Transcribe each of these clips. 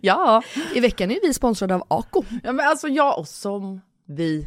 Ja. I veckan är vi sponsrade av Ako. ja, men alltså jag och som vi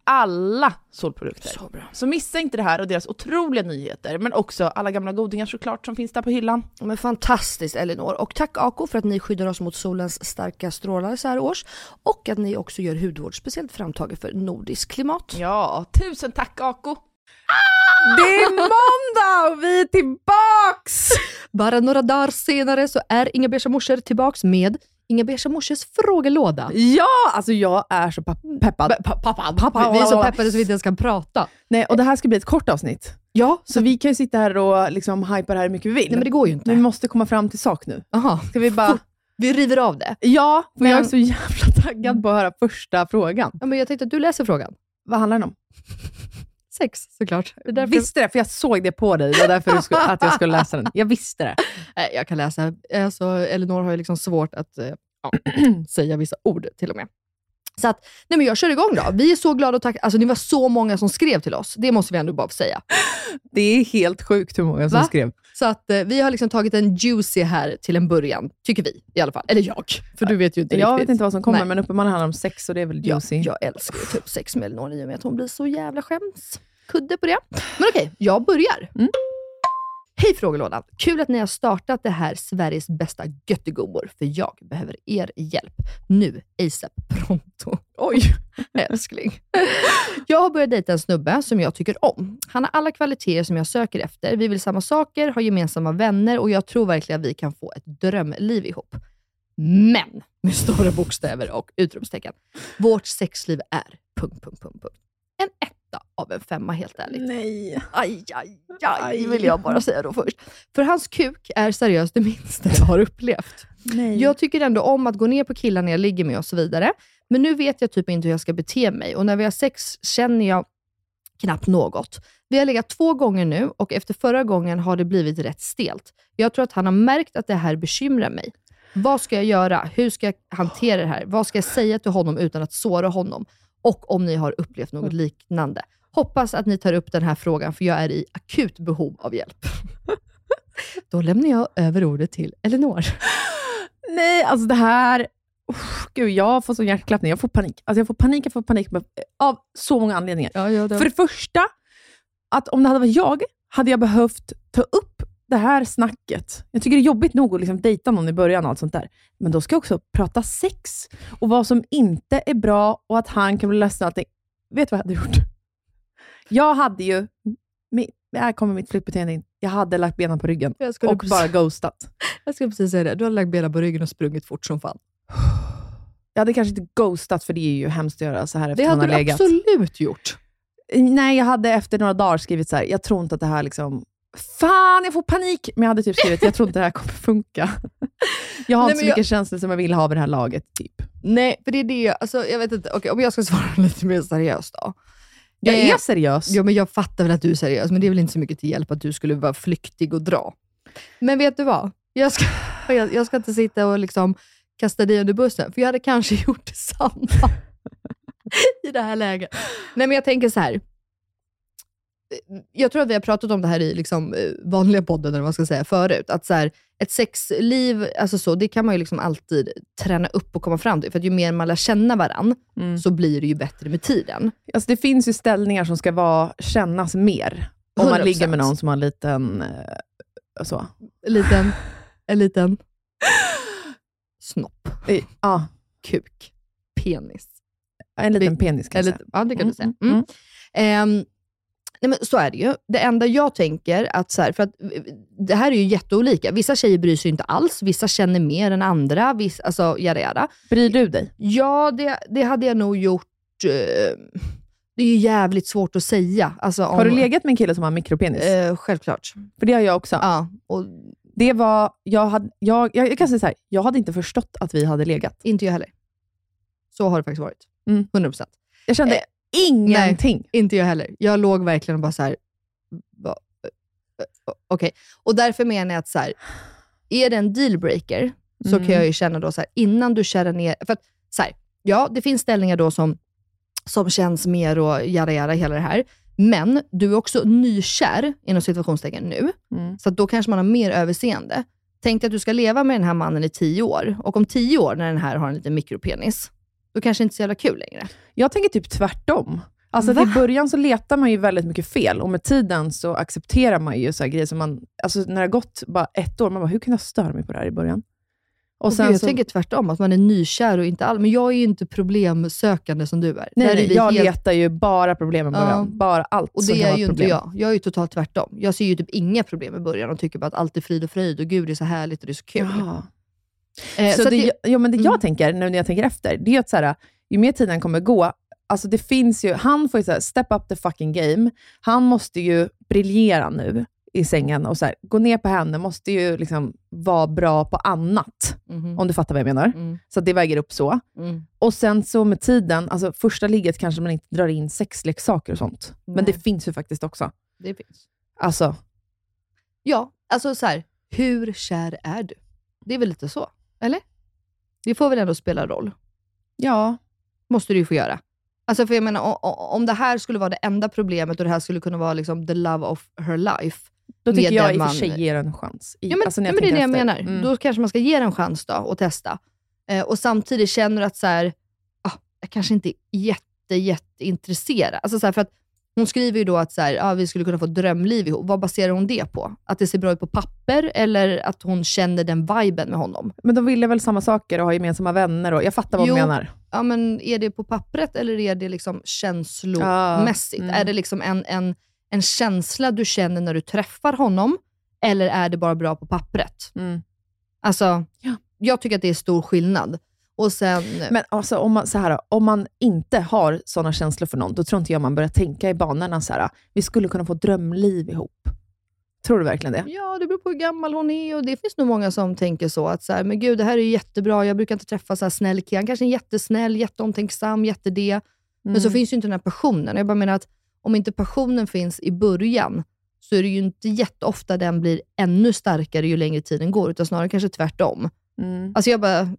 Alla solprodukter. Så bra. Så missa inte det här och deras otroliga nyheter, men också alla gamla godingar såklart som finns där på hyllan. Men fantastiskt Elinor. Och tack Ako för att ni skyddar oss mot solens starka strålar så här års. Och att ni också gör hudvård speciellt framtaget för nordisk klimat. Ja, tusen tack Ako! Det är måndag och vi är tillbaks! Bara några dagar senare så är Inga Beige morsor tillbaks med Inga Beige morsors frågelåda. Ja, alltså jag är så pepp- peppad. Pappa, pappa, vi är så peppade så vi inte ens kan prata. Nej, och det här ska bli ett kort avsnitt. Ja, Så vi kan ju sitta här och liksom hypa det här hur mycket vi vill. Nej men det går ju inte. Men vi måste komma fram till sak nu. Aha. Ska vi bara... Vi river av det. Ja, för jag är Men- så jävla taggad på att höra första frågan. Ja, men jag tänkte att du läser frågan. Vad handlar den om? Sex såklart. Det är därför Visste det, för jag såg det på dig. Det var därför du skulle, att jag skulle läsa den. Jag visste det. Jag kan läsa. Alltså, Elinor har ju liksom svårt att eh, ja, säga vissa ord till och med. Så att, nej men jag kör igång då. Vi är så glada och tack. Alltså det var så många som skrev till oss. Det måste vi ändå bara få säga. Det är helt sjukt hur många som Va? skrev. Så att eh, vi har liksom tagit en juicy här till en början, tycker vi i alla fall. Eller jag, för du vet ju inte Jag riktigt. vet inte vad som kommer, Nej. men uppenbarligen handlar det om sex och det är väl juicy. jag älskar ju typ sex med Elinor i och med att hon blir så jävla skäms. Kudde på det. Men okej, jag börjar. Mm. Hej frågelådan! Kul att ni har startat det här Sveriges bästa göttegummor, för jag behöver er hjälp. Nu, ASAP pronto. Oj, älskling. Jag har börjat dejta en snubbe som jag tycker om. Han har alla kvaliteter som jag söker efter. Vi vill samma saker, har gemensamma vänner och jag tror verkligen att vi kan få ett drömliv ihop. Men, med stora bokstäver och utropstecken. Vårt sexliv är... Punkt, punkt, punkt, punkt. En etta av en femma helt ärligt. Nej. Aj, aj, aj, vill jag bara säga då först. För hans kuk är seriöst det minsta jag har upplevt. Nej. Jag tycker ändå om att gå ner på killar när jag ligger med och så vidare. Men nu vet jag typ inte hur jag ska bete mig och när vi har sex känner jag knappt något. Vi har legat två gånger nu och efter förra gången har det blivit rätt stelt. Jag tror att han har märkt att det här bekymrar mig. Vad ska jag göra? Hur ska jag hantera det här? Vad ska jag säga till honom utan att såra honom? Och om ni har upplevt något liknande. Hoppas att ni tar upp den här frågan, för jag är i akut behov av hjälp. Då lämnar jag över ordet till Elinor. Nej, alltså det här... Uff, gud, jag får sån hjärtklappning. Jag får panik. Alltså jag får panik, jag får panik av så många anledningar. Ja, ja, det- För det första, att om det hade varit jag, hade jag behövt ta upp det här snacket. Jag tycker det är jobbigt nog att liksom dejta någon i början och allt sånt där. Men då ska jag också prata sex och vad som inte är bra och att han kan bli ledsen. och Allting. Vet du vad jag hade gjort? Jag hade ju... Här kommer mitt flyttbeteende in. Jag hade lagt benen på ryggen och precis- bara ghostat. Jag skulle precis säga det. Du har lagt benen på ryggen och sprungit fort som fan. Jag hade kanske inte ghostat, för det är ju hemskt att göra så här efter Det man hade du legat. absolut gjort. Nej, jag hade efter några dagar skrivit så här, jag tror inte att det här liksom... Fan, jag får panik! Men jag hade typ skrivit, jag tror inte det här kommer funka. Jag har Nej, inte så men jag- mycket känslor som jag vill ha vid det här laget, typ. Nej, för det är det jag, alltså, jag vet inte. Okej, om jag ska svara lite mer seriöst då. Jag Eh, är seriös. Ja, men jag fattar väl att du är seriös, men det är väl inte så mycket till hjälp att du skulle vara flyktig och dra. Men vet du vad? Jag ska, jag, jag ska inte sitta och liksom kasta dig under bussen, för jag hade kanske gjort detsamma i det här läget. Nej, men jag tänker så här. Jag tror att vi har pratat om det här i liksom, eh, vanliga podden, eller vad man ska säga, förut. Att så här, ett sexliv, alltså så, det kan man ju liksom alltid träna upp och komma fram till. För att ju mer man lär känna varann, Mm. så blir det ju bättre med tiden. Alltså, det finns ju ställningar som ska vara, kännas mer. Om man 100%. ligger med någon som har en liten... Eh, så. En liten, en liten snopp, Eh, Ja, kuk, penis. en liten penis kan jag säga. ja, det kan du säga. Mm, Mm. Ehm, nej, men så är det ju. Det enda jag tänker, att så här, för att eh, det här är ju jätteolika. Vissa tjejer bryr sig inte alls, vissa känner mer än andra. Vissa, alltså, yada, yada. Bryr du dig? Ja, det, det hade jag nog gjort. eh, det är ju jävligt svårt att säga. Alltså, om, Har du legat med en kille som har mikropenis? Eh, självklart. För det har jag också. Ja, och Det var, jag, hade, jag, jag, jag kan säga så här, jag hade inte förstått att vi hade legat. inte jag heller. Så har det faktiskt varit. Mm. 100%. Jag kände Eh, ingenting. Inte jag heller. Jag låg verkligen och bara så här. va- eh, Okej. Och därför menar jag att så här, är det en dealbreaker, så Mm. kan jag ju känna då så här, innan du känner ner... För att, så här, ja, det finns ställningar då som, som känns mer och jada jada, hela det här. Men du är också nykär, inom situationstecken nu, Mm. så då kanske man har mer överseende. Tänk dig att du ska leva med den här mannen i tio år, och om tio år, när den här har en liten mikropenis, då kanske det inte är så jävla kul längre. Jag tänker typ tvärtom. Alltså Va? I början så letar man ju väldigt mycket fel och med tiden så accepterar man ju så här grejer som man... Alltså när det har gått bara ett år, man bara, hur kan jag störa mig på det här i början? Och Och sen jag så, tänker tvärtom, att man är nykär och inte all... Men jag är ju inte problemsökande som du är. Nej, är nej, vi jag helt- letar ju bara problem i början. Ja. Bara allt Och som det kan är ju ett inte problem. jag. Jag är ju totalt tvärtom. Jag ser ju typ inga problem i början och tycker bara att allt är frid och fröjd och gud, det är så härligt och det är så kul. Jaha. Eh, Så att det, det- ja, men det Mm. jag tänker, nu när jag tänker efter, det är att så här, ju mer tiden kommer gå, alltså det finns ju, han får ju så här, step up the fucking game. Han måste ju briljera nu i sängen och så här, gå ner på henne, måste ju liksom vara bra på annat, Mhm. om du fattar vad jag menar. Mm, Så att det väger upp så. mm. Och sen så med tiden, alltså första ligget kanske man inte drar in sexleksaker och sånt. Men Nej. det finns ju faktiskt också. Det finns. Alltså, Ja, alltså så här, hur kär är du? Det är väl lite så, eller? Det får väl ändå spela roll? ja. måste du ju få göra. Alltså för jag menar, om det här skulle vara det enda problemet och det här skulle kunna vara liksom the love of her life. Då tycker jag i och man- för sig ger en chans. I, Ja, men, alltså ja, men det är det jag menar. Mm. Då kanske man ska ge en chans då och testa. Eh, och samtidigt känner du att så här, ah, jag kanske inte är jätte, jätteintresserad. Alltså så här, för att hon skriver ju då att så här, ah, vi skulle kunna få drömliv ihop. Vad baserar hon det på? Att det ser bra ut på papper eller att hon känner den viben med honom? Men de ville väl samma saker och ha gemensamma vänner och jag fattar vad Jo. du menar. Ja, men är det på pappret eller är det liksom känslomässigt? Ja, mm. Är det liksom en, en, en känsla du känner när du träffar honom, eller är det bara bra på pappret? Mm. Alltså, Ja. jag tycker att det är stor skillnad. Och sen, Men alltså, om, man, så här, om man inte har sådana känslor för någon, då tror inte jag man börjar tänka i banorna så här, vi skulle kunna få drömliv ihop. Tror du verkligen det? ja, det beror på hur gammal hon är och det finns nog många som tänker så. Att så här, men gud, det här är jättebra. Jag brukar inte träffa så här snäll kille. Han kanske är jättesnäll, jätteomtänksam, jättede. Men så Mm. finns ju inte den här passionen. Jag bara menar att om inte passionen finns i början, så är det ju inte jätteofta den blir ännu starkare ju längre tiden går, utan snarare kanske tvärtom. Mm. Alltså jag bara,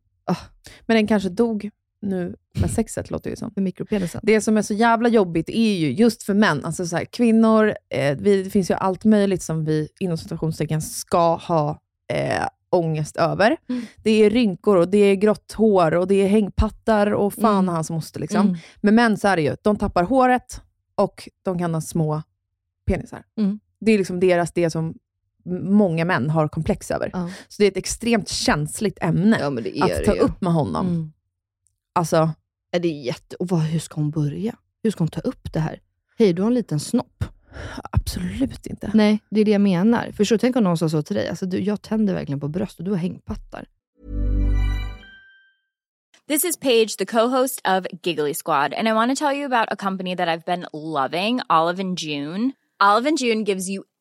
Men den kanske dog nu med sexet, låter det som. för mikropenisen. Det som är så jävla jobbigt är ju just för män, alltså så här, kvinnor, eh, vi, det finns ju allt möjligt som vi inom situationstecken ska ha eh, ångest över. Mm. Det är rynkor och det är grått hår och det är hängpattar och fan Mm. hans moster. Liksom. Mm. Men män så är det ju, de tappar håret och de kan ha små penisar. Mm. Det är liksom deras, det som många män har komplex över. Ja. Så det är ett extremt känsligt ämne ja, men det är att det ta ju. upp med honom. Mm. Alltså, Ja, Det är jätte... Och vad, hur ska hon börja? Hur ska hon ta upp det här? Hej, du har en liten snopp. absolut inte. Nej, det är det jag menar. Förstår du? Tänk om någon sa så till dig. Alltså, du, jag tänder verkligen på bröst och du har hängpattar. This is Paige, the co-host of Giggly Squad, and I want to tell you about a company that I've been loving, Olive and June. Olive and June gives you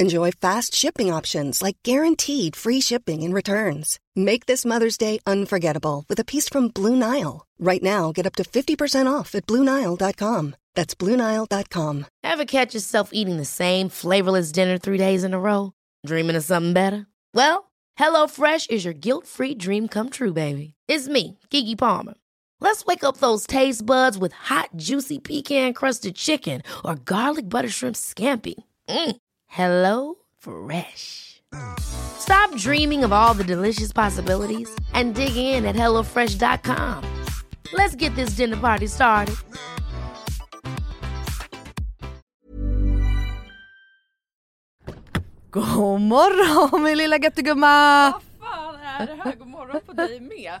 Enjoy fast shipping options like guaranteed free shipping and returns. Make this Mother's Day unforgettable with a piece from Blue Nile. Right now, get up to 50% off at BlueNile.com. That's BlueNile.com. Ever catch yourself eating the same flavorless dinner three days in a row? Dreaming of something better? Well, HelloFresh is your guilt-free dream come true, baby. It's me, Kiki Palmer. Let's wake up those taste buds with hot, juicy pecan-crusted chicken or garlic butter shrimp scampi. Mm. Hello Fresh. Stop dreaming of all the delicious possibilities and dig in at HelloFresh.com. Let's get this dinner party started. God morgon min lilla göttegumma! Vad fan är det här? God morgon på dig med.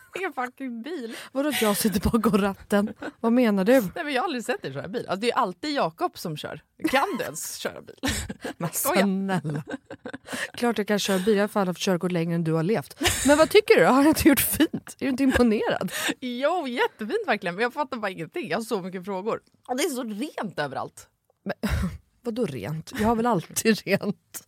i en fucking bil. Vadå jag sitter bakom ratten? Vad menar du? Nej, men jag har aldrig sett dig köra bil. Alltså, det är alltid Jakob som kör. Kan du ens köra bil? Men snälla. Klart jag kan köra bil, jag har fan haft körkort längre än du har levt. Men vad tycker du? Har jag inte gjort fint? Är du inte imponerad? Jo, jättefint verkligen. Men jag fattar bara ingenting. Jag har så mycket frågor. Det är så rent överallt. Vadå rent? Jag har väl alltid rent?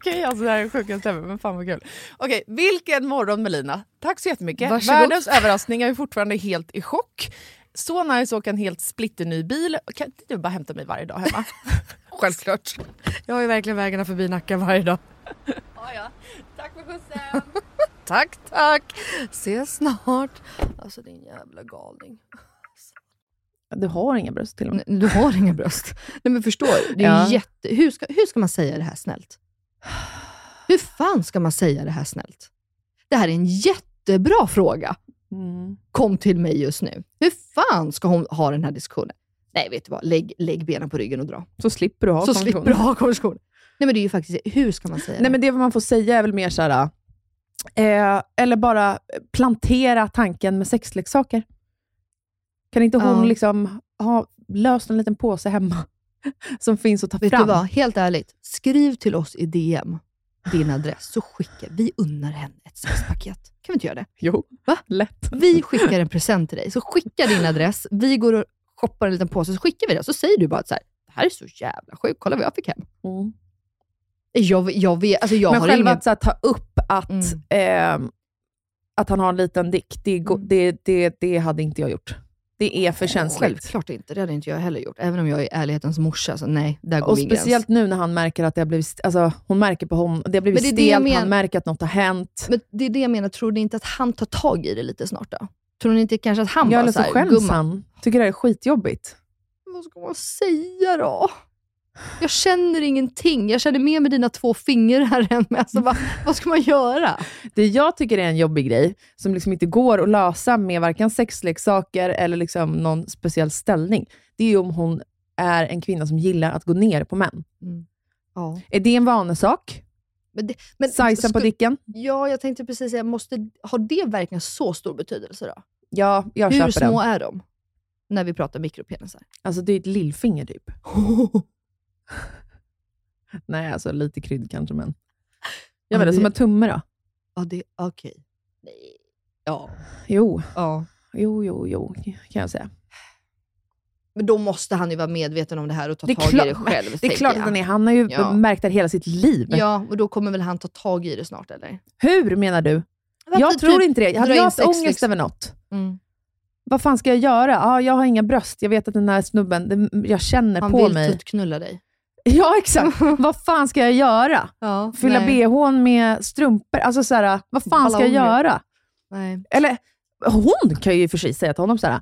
Okej, alltså det här är det sjukaste ever, men fan vad kul. Okej, vilken morgon Melina. Tack så jättemycket. Varsågod. Världens överraskning, jag är fortfarande helt i chock. Så nice att åka en helt splitterny bil. Kan inte du bara hämta mig varje dag hemma? Självklart. Jag har ju verkligen vägarna förbi Nacka varje dag. ja, ja. Tack för skjutsen. Tack, tack. Ses snart. Alltså din jävla galning. Du har inga bröst till och med. Du har inga bröst. Nej men förstår? Det är Ja. jätte... hur, ska, hur ska man säga det här snällt? Hur fan ska man säga det här snällt? Det här är en jättebra fråga. Mm. Kom till mig just nu. Hur fan ska hon ha den här diskussionen? Nej, vet du vad? Lägg, lägg benen på ryggen och dra. Så slipper du ha Så slipper du ha konversation. Nej men det är ju faktiskt, hur ska man säga Nej men det man får säga är väl mer såhär, eh, eller bara plantera tanken med sexleksaker. Kan inte hon Ja. liksom ha löst en liten påse hemma som finns att ta Vet fram? du vad? Helt ärligt, skriv till oss i DM din adress så skickar vi unnar henne ett sexpaket. Kan vi inte göra det? Jo, Va? lätt. Vi skickar en present till dig, så skicka din adress. Vi går och shoppar en liten påse, så skickar vi det. Så säger du bara att så här, det här är så jävla sjukt, kolla vad jag fick hem. Jag, jag vet, alltså jag Men har själva ingen... att här, ta upp att, Mm. ehm, att han har en liten dick, det, Mm. det, det, det hade inte jag gjort. Det är för känsligt. Självklart inte, det hade inte jag heller gjort. Även om jag är ärlighetens morsa, så nej, där går Och min gräns. speciellt nu när han märker att det har blivit, alltså, hon märker på honom, det har blivit det stelt, han men- märker att något har hänt. Men det är det jag menar, tror ni inte att han tar tag i det lite snart då? Tror ni inte kanske att han Jag bara eller så så här, skäms gumman, han. Tycker det här är skitjobbigt. vad ska man säga då? Jag känner ingenting. Jag känner mer med dina två fingrar än med, alltså, vad, vad ska man göra? Det jag tycker är en jobbig grej, som liksom inte går att lösa med varken sexleksaker eller liksom någon speciell ställning, det är om hon är en kvinna som gillar att gå ner på män. Ja. Är det en vanesak? Men det, men Sajsen på dicken? Ja, jag tänkte precis säga, måste, har det verkligen så stor betydelse då? Ja, jag Hur köper små den. är de? När vi pratar mikropenisar. Alltså det är ett lillfinger typ. Nej, alltså lite krydd kanske, men... Jag Ja, vet inte, det- som en tumme då? Ja, det okej. Nej. Ja. Jo, ja. jo, jo, jo, kan jag säga. Men då måste han ju vara medveten om det här och ta Det tag klart- i det själv. Det är klart att han är. Han har ju Ja. märkt det hela sitt liv. Ja, och då kommer väl han ta tag i det snart, eller? Hur menar du? Varför jag tror typ inte det. Hade jag haft ångest liksom? över något, Mm. vad fan ska jag göra? Ja, jag har inga bröst. Jag vet att den här snubben, det, jag känner Han på vill mig. tuttknulla dig. Ja, exakt. vad fan ska jag göra? Ja, Fylla nej. bhn med strumpor? Alltså så här, vad fan ska jag göra? Nej. Eller hon kan ju i och för sig säga till honom så här,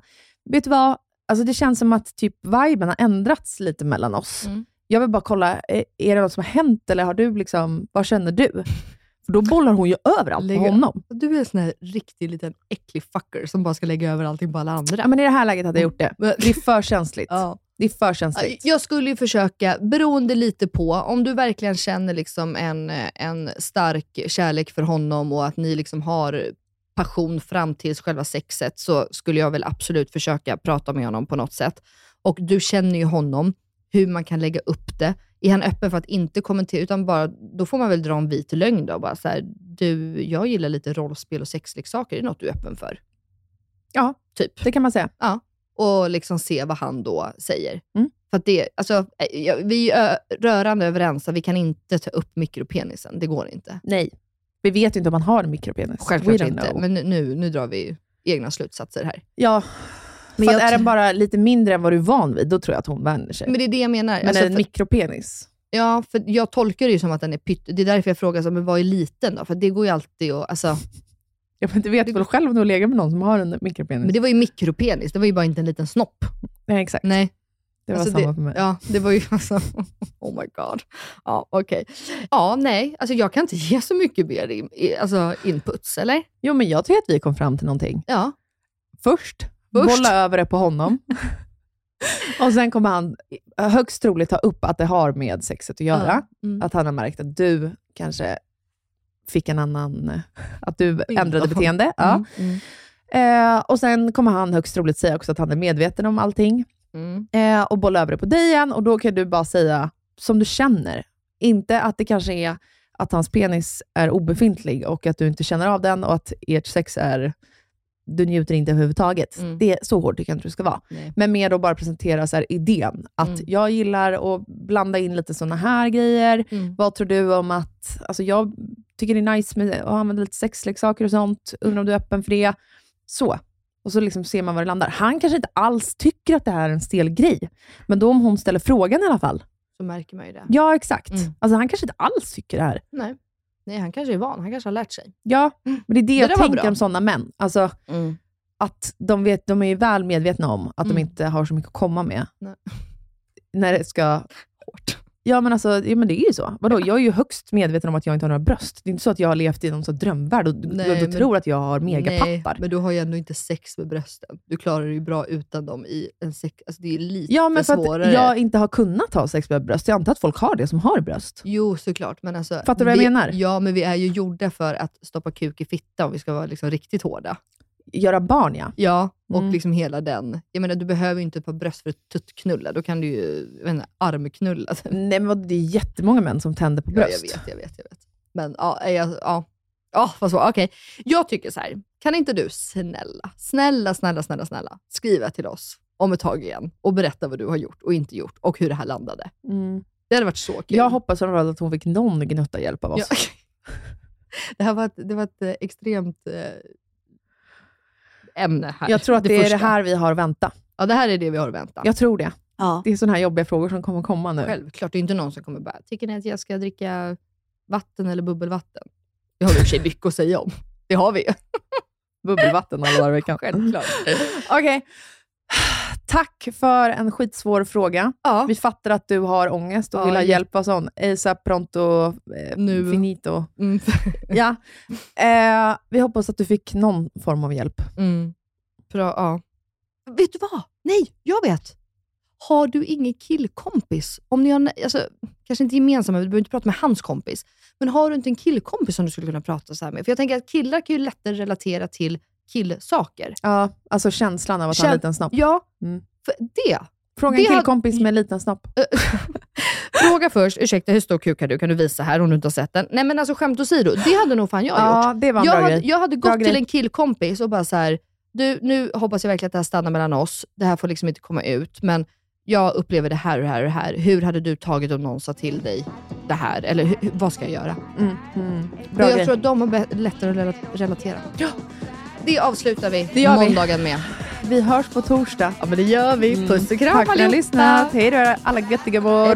vet du vad? Alltså det känns som att typ viben har ändrats lite mellan oss. Mm. Jag vill bara kolla, är, är det något som har hänt eller har du liksom, vad känner du? För då bollar hon ju över allt på honom. Du är en sån här riktig liten äcklig fucker som bara ska lägga över allting på alla andra. Ja, men i det här läget hade jag gjort det. Det är för känsligt. Ja. Det är för känsligt. Jag skulle ju försöka, beroende lite på, om du verkligen känner liksom en, en stark kärlek för honom och att ni liksom har passion fram till själva sexet, så skulle jag väl absolut försöka prata med honom på något sätt. Och du känner ju honom, hur man kan lägga upp det. Är han öppen för att inte kommentera, utan bara, då får man väl dra en vit lögn då. Bara så här, du, jag gillar lite rollspel och sexleksaker, är det något du är öppen för? Ja, Typ. det kan man säga. Ja, och liksom se vad han då säger. Mm. För det, alltså, eh, vi är rörande överens att vi kan inte ta upp mikropenisen. Det går inte. Nej. Vi vet ju inte om man har en mikropenis. Självklart inte. know. Men nu- nu, drar vi egna slutsatser här. Ja, Men för jag är den bara lite mindre än vad du är van vid, då tror jag att hon vänjer sig. Men det är det jag menar. Men Alltså, är det en för, mikropenis? ja, för jag tolkar det ju som att den är pytt. Det är därför jag frågar, så, men vad är liten då? För det går ju alltid att... Alltså, Ja, men du vet väl själv om du har legat med någon som har en mikropenis? men det var ju mikropenis, det var ju bara inte en liten snopp. Nej, exakt. Nej. Det var Alltså, samma det, för mig. Ja, det var ju alltså... Oh my god. Ja, okej. Ja, nej. Alltså jag kan inte ge så mycket mer in, alltså, inputs, eller? Jo, men jag tycker att vi kom fram till någonting. Ja. Först, Först. bolla över det på honom. och sen kommer han högst troligt ta upp att det har med sexet att göra. Ja, mm. Att han har märkt att du kanske fick en annan... Att du ändrade beteende. Ja. Mm, mm, Eh, och Sen kommer han högst troligt säga också att han är medveten om allting. mm. eh, och bolla över det på dig igen. Och då kan du bara säga som du känner. Inte att det kanske är att hans penis är obefintlig och att du inte känner av den och att ert sex är... Du njuter inte överhuvudtaget. Mm. Det, så hårt tycker jag inte du ska vara. Nej. Men mer då bara presentera så här idén. Att Mm. jag gillar att blanda in lite såna här grejer. Mm. Vad tror du om att... Alltså jag tycker det är nice med att använda lite sexleksaker och sånt. Undrar om du är öppen för det. Så. Och så liksom ser man var det landar. Han kanske inte alls tycker att det här är en stel grej. Men då om hon ställer frågan i alla fall. Så märker man ju det. Ja, exakt. Mm. Alltså han kanske inte alls tycker det här. Nej. Nej, han kanske är van. Han kanske har lärt sig. Ja, men det är det, Det jag var tänker om sådana män. Alltså, att de, vet, de är ju väl medvetna om att Mm. de inte har så mycket att komma med. Nej. När det ska... Ja, men alltså, ja, men det är ju så. Vadå? Jag är ju högst medveten om att jag inte har några bröst. Det är inte så att jag har levt i någon sån drömvärld och Nej, du men- tror att jag har Nej, megapappar. men du har ju ändå inte sex med brösten. Du klarar ju bra utan dem i en sex. Alltså det är lite Ja, men för svårare. att jag inte har kunnat ha sex med bröst. Jag antar att folk har det som har bröst. Jo, såklart. Men alltså, Fattar du vad jag vi, menar? Ja, men vi är ju gjorda för att stoppa kuk i fitta om vi ska vara liksom riktigt hårda. Göra barn, ja. Ja, och Mm. liksom hela den. Jag menar, du behöver ju inte ett par bröst för att tuttknulla. Då kan du ju inte, armknulla. Nej, men det är jättemånga män som tänder på Ja, bröst. jag vet, jag vet, jag vet. Men ja, jag, ja. Ja, vad så. Okej. Jag tycker så här. Kan inte du snälla, snälla, snälla, snälla, snälla skriva till oss om ett tag igen och berätta vad du har gjort och inte gjort och hur det här landade. Mm. Det hade varit så kul. Jag hoppas att hon fick någon gnutta hjälp av oss. Ja. Det här var ett, det var ett eh, extremt eh, ämne här. Jag tror att det, är det här vi har att vänta. Ja, det här är det vi har att vänta. Jag tror det. Ja. Det är sådana här jobbiga frågor som kommer komma nu. Självklart, det är inte någon som kommer bara, tycker ni att jag ska dricka vatten eller bubbelvatten? Det har vi i och för sig mycket att säga om. Det har vi ju. Bubbelvatten alla dagar i veckan. Självklart. Okej. Tack för en skitsvår fråga. Ja. Vi fattar att du har ångest och Ja, vill ha hjälp av sån. ASAP, pronto, eh, Nu. finito. Mm. Ja. Eh, vi hoppas att du fick någon form av hjälp. Mm. Bra, ja. Vet du vad? Nej, jag vet. har du ingen killkompis? Om ni har, alltså, kanske inte gemensamma, du behöver inte prata med hans kompis, men har du inte en killkompis som du skulle kunna prata så här med? För jag tänker att killar kan ju lättare relatera till killsaker. Ja, alltså känslan av att ha en Kän- liten snopp. Ja, Mm. för det. Fråga en hade- killkompis med en liten snopp. Fråga först, ursäkta hur stor kuk har du? Kan du visa här om du inte har sett den? Nej men alltså skämt åsido, det hade nog fan jag Ja, gjort. det var en jag, bra hade, grej. jag hade Bra gått grej. till en killkompis och bara så här, du nu hoppas jag verkligen att det här stannar mellan oss. Det här får liksom inte komma ut, men jag upplever det här och det här och det här. Hur hade du tagit om någon sa till dig det här? Eller hur, vad ska jag göra? Mm, mm. Och Bra jag grej. tror att de har lättare att rela- relatera. Ja. Det avslutar vi Det gör vi. måndagen med. Vi hörs på torsdag. Ja men det gör vi. Puss och kram Tack för att ni har allihopa. lyssnat. Hej då alla göttigammor.